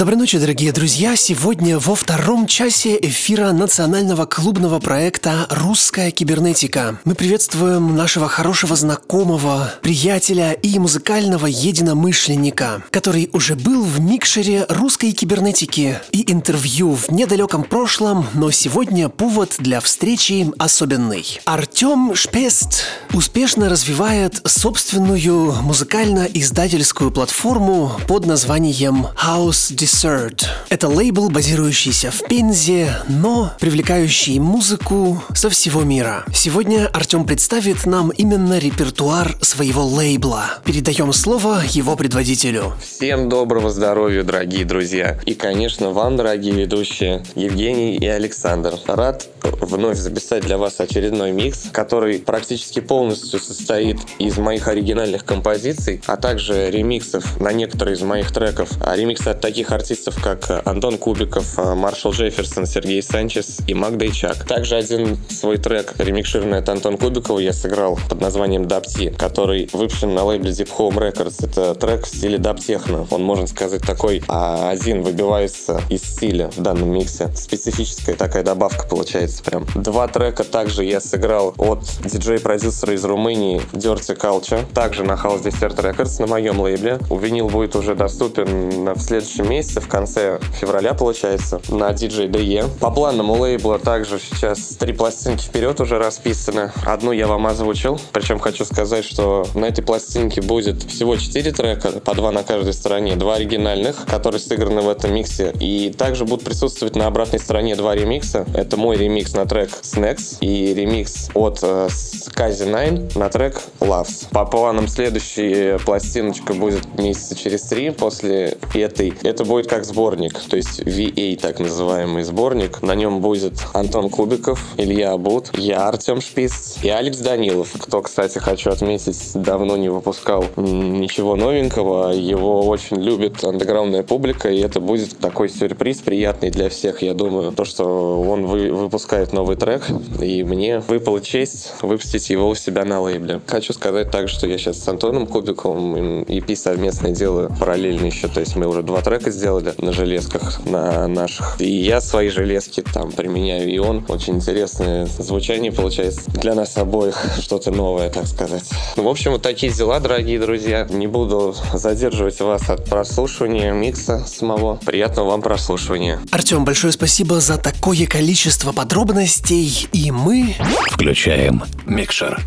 Доброй ночи, дорогие друзья! Сегодня во втором часе эфира национального клубного проекта «Русская кибернетика». Мы приветствуем нашего хорошего знакомого, приятеля и музыкального единомышленника, который уже был в микшере русской кибернетики и интервью в недалеком прошлом, но сегодня повод для встречи особенный. Артем Шпест успешно развивает собственную музыкально-издательскую платформу под названием House Dessert. Это лейбл, базирующийся в Пензе, но привлекающий музыку со всего мира. Сегодня Артем представит нам именно репертуар своего лейбла. Передаем слово его предводителю. Всем доброго здоровья, дорогие друзья. И, конечно, вам, дорогие ведущие, Евгений и Александр. Рад вновь записать для вас очередной микс, который практически полностью состоит из моих оригинальных композиций, а также ремиксов на некоторые из моих треков. А ремиксы от таких артистов, как Антон Кубиков, Маршал Джефферсон, Сергей Санчес и Магда и Чак. Также один свой трек, ремикшированный от Антона Кубикова, я сыграл под названием Дапти, который выпущен на лейбле Deep Home Records. Это трек в стиле даптехно. Он, можно сказать, такой а, один выбивается из стиля в данном миксе. Специфическая такая добавка получается прям. Два трека также я сыграл от диджей-продюсера из Румынии Dirty Culture, также на House Desert Records на моем лейбле. Винил будет уже доступен в следующем месяце в конце февраля, получается, на DJ DE. По планам у лейбла также сейчас три пластинки вперед уже расписаны. Одну я вам озвучил, причем хочу сказать, что на этой пластинке будет всего четыре трека, по два на каждой стороне, два оригинальных, которые сыграны в этом миксе, и также будут присутствовать на обратной стороне два ремикса. Это мой ремикс на трек Snacks и ремикс от э, Kazi 9 на трек Loves. По планам следующая пластиночка будет месяца через три после этой. Это будет как сборник, то есть VA так называемый сборник. На нем будет Антон Кубиков, Илья Абут, я Артем Шпиц и Алекс Данилов, кто, кстати, хочу отметить, давно не выпускал ничего новенького. Его очень любит андеграундная публика, и это будет такой сюрприз приятный для всех, я думаю. То, что он вы, выпускает новый трек, и мне выпала честь выпустить его у себя на лейбле. Хочу сказать также, что я сейчас с Антоном Кубиковым EP совместное делаю параллельно еще, то есть мы уже два трека сделали на железках на наших. И я свои железки там применяю, и он. Очень интересное звучание получается для нас обоих, что-то новое, так сказать. Ну, в общем, вот такие дела, дорогие друзья. Не буду задерживать вас от прослушивания микса самого. Приятного вам прослушивания. Артем, большое спасибо за такое количество подробностей, и мы... Включаем микшер.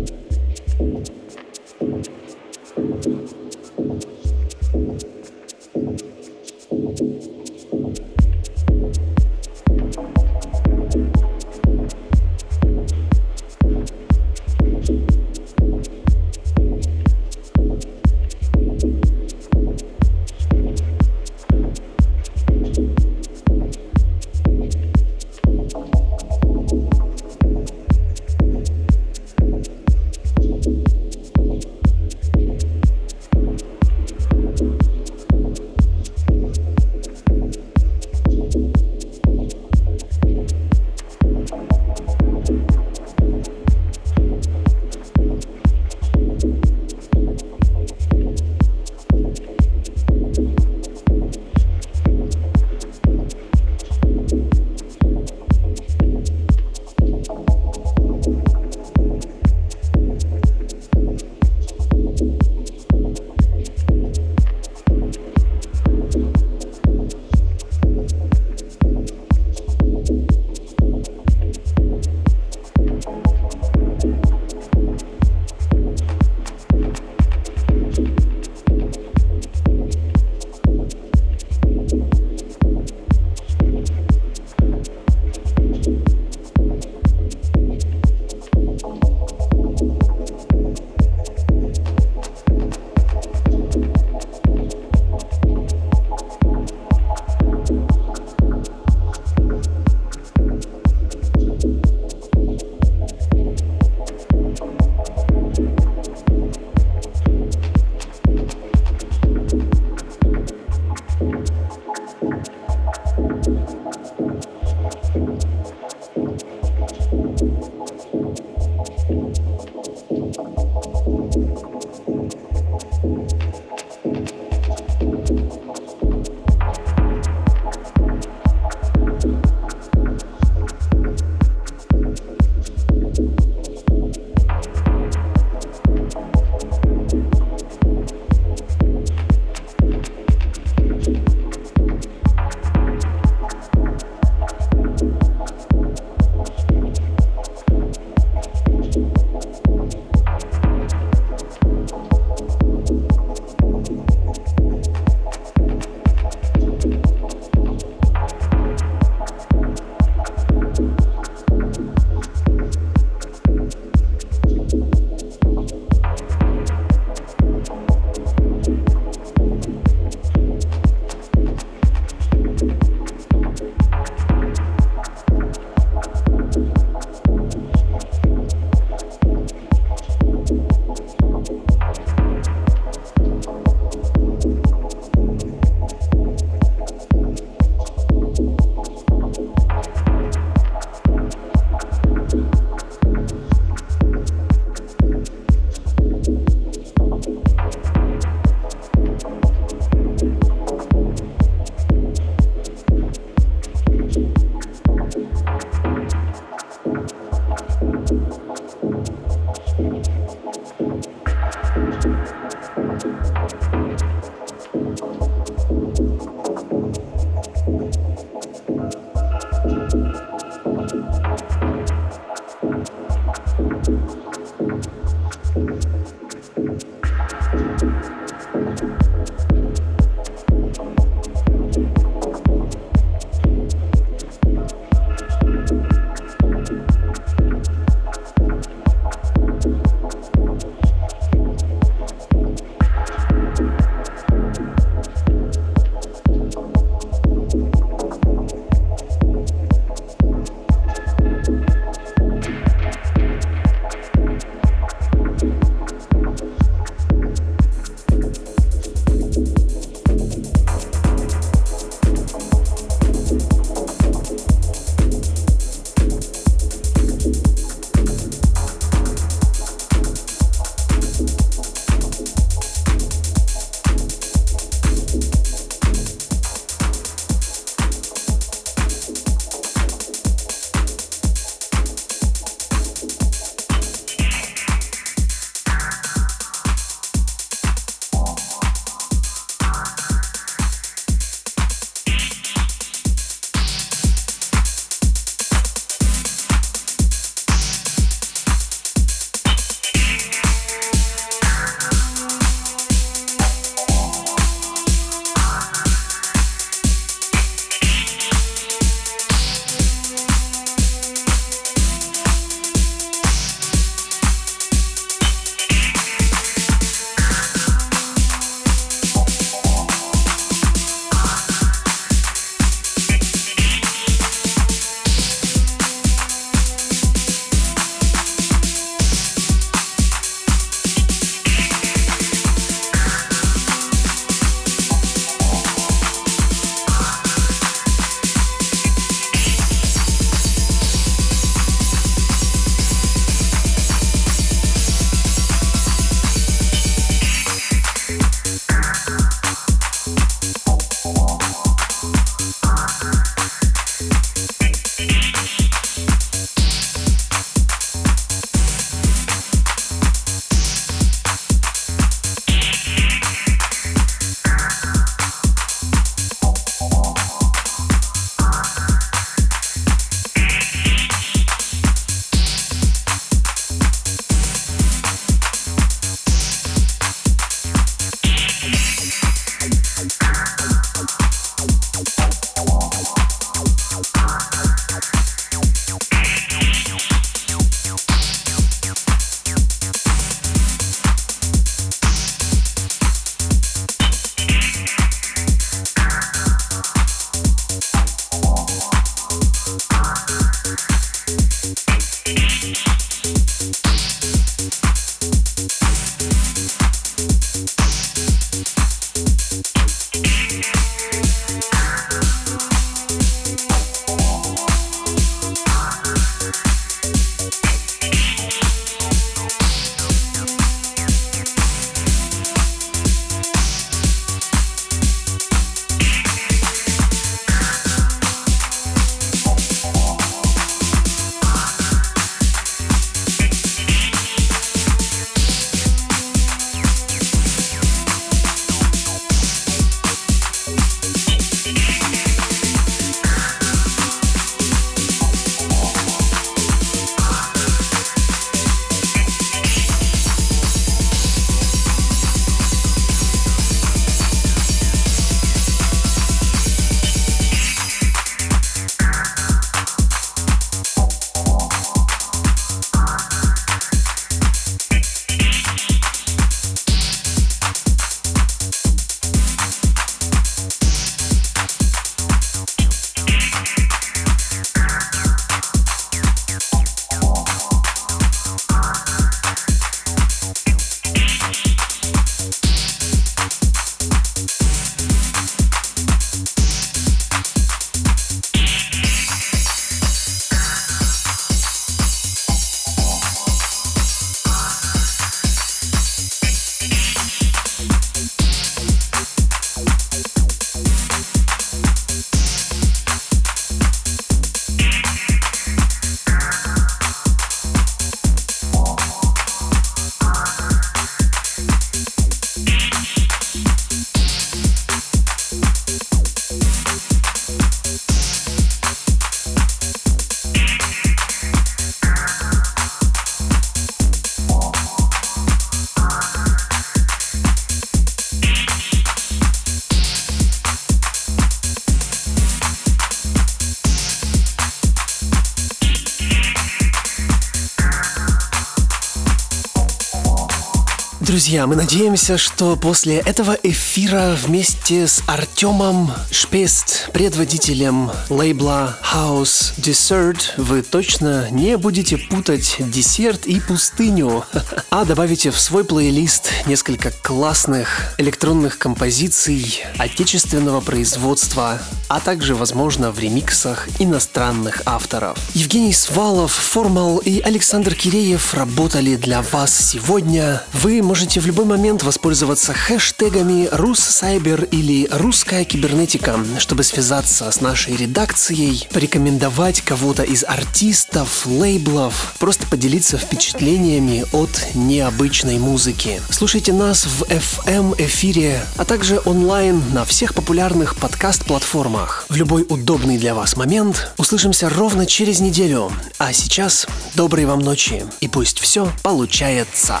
Друзья, мы надеемся, что после этого эфира вместе с Артемом Шпест, предводителем лейбла House Dessert, вы точно не будете путать десерт и пустыню, а добавите в свой плейлист несколько классных электронных композиций отечественного производства, а также, возможно, в ремиксах иностранных авторов. Евгений Свалов, Формал и Александр Киреев работали для вас сегодня. Вы можете в любой момент воспользоваться хэштегами «Руссайбер» или «Русская кибернетика», чтобы связаться с нашей редакцией, порекомендовать кого-то из артистов, лейблов, просто поделиться впечатлениями от необычной музыки. Слушайте нас в FM-эфире, а также онлайн на всех популярных подкаст-платформах. В любой удобный для вас момент услышимся ровно через неделю. А сейчас доброй вам ночи и пусть все получается.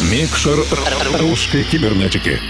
Микшер русской кибернетики.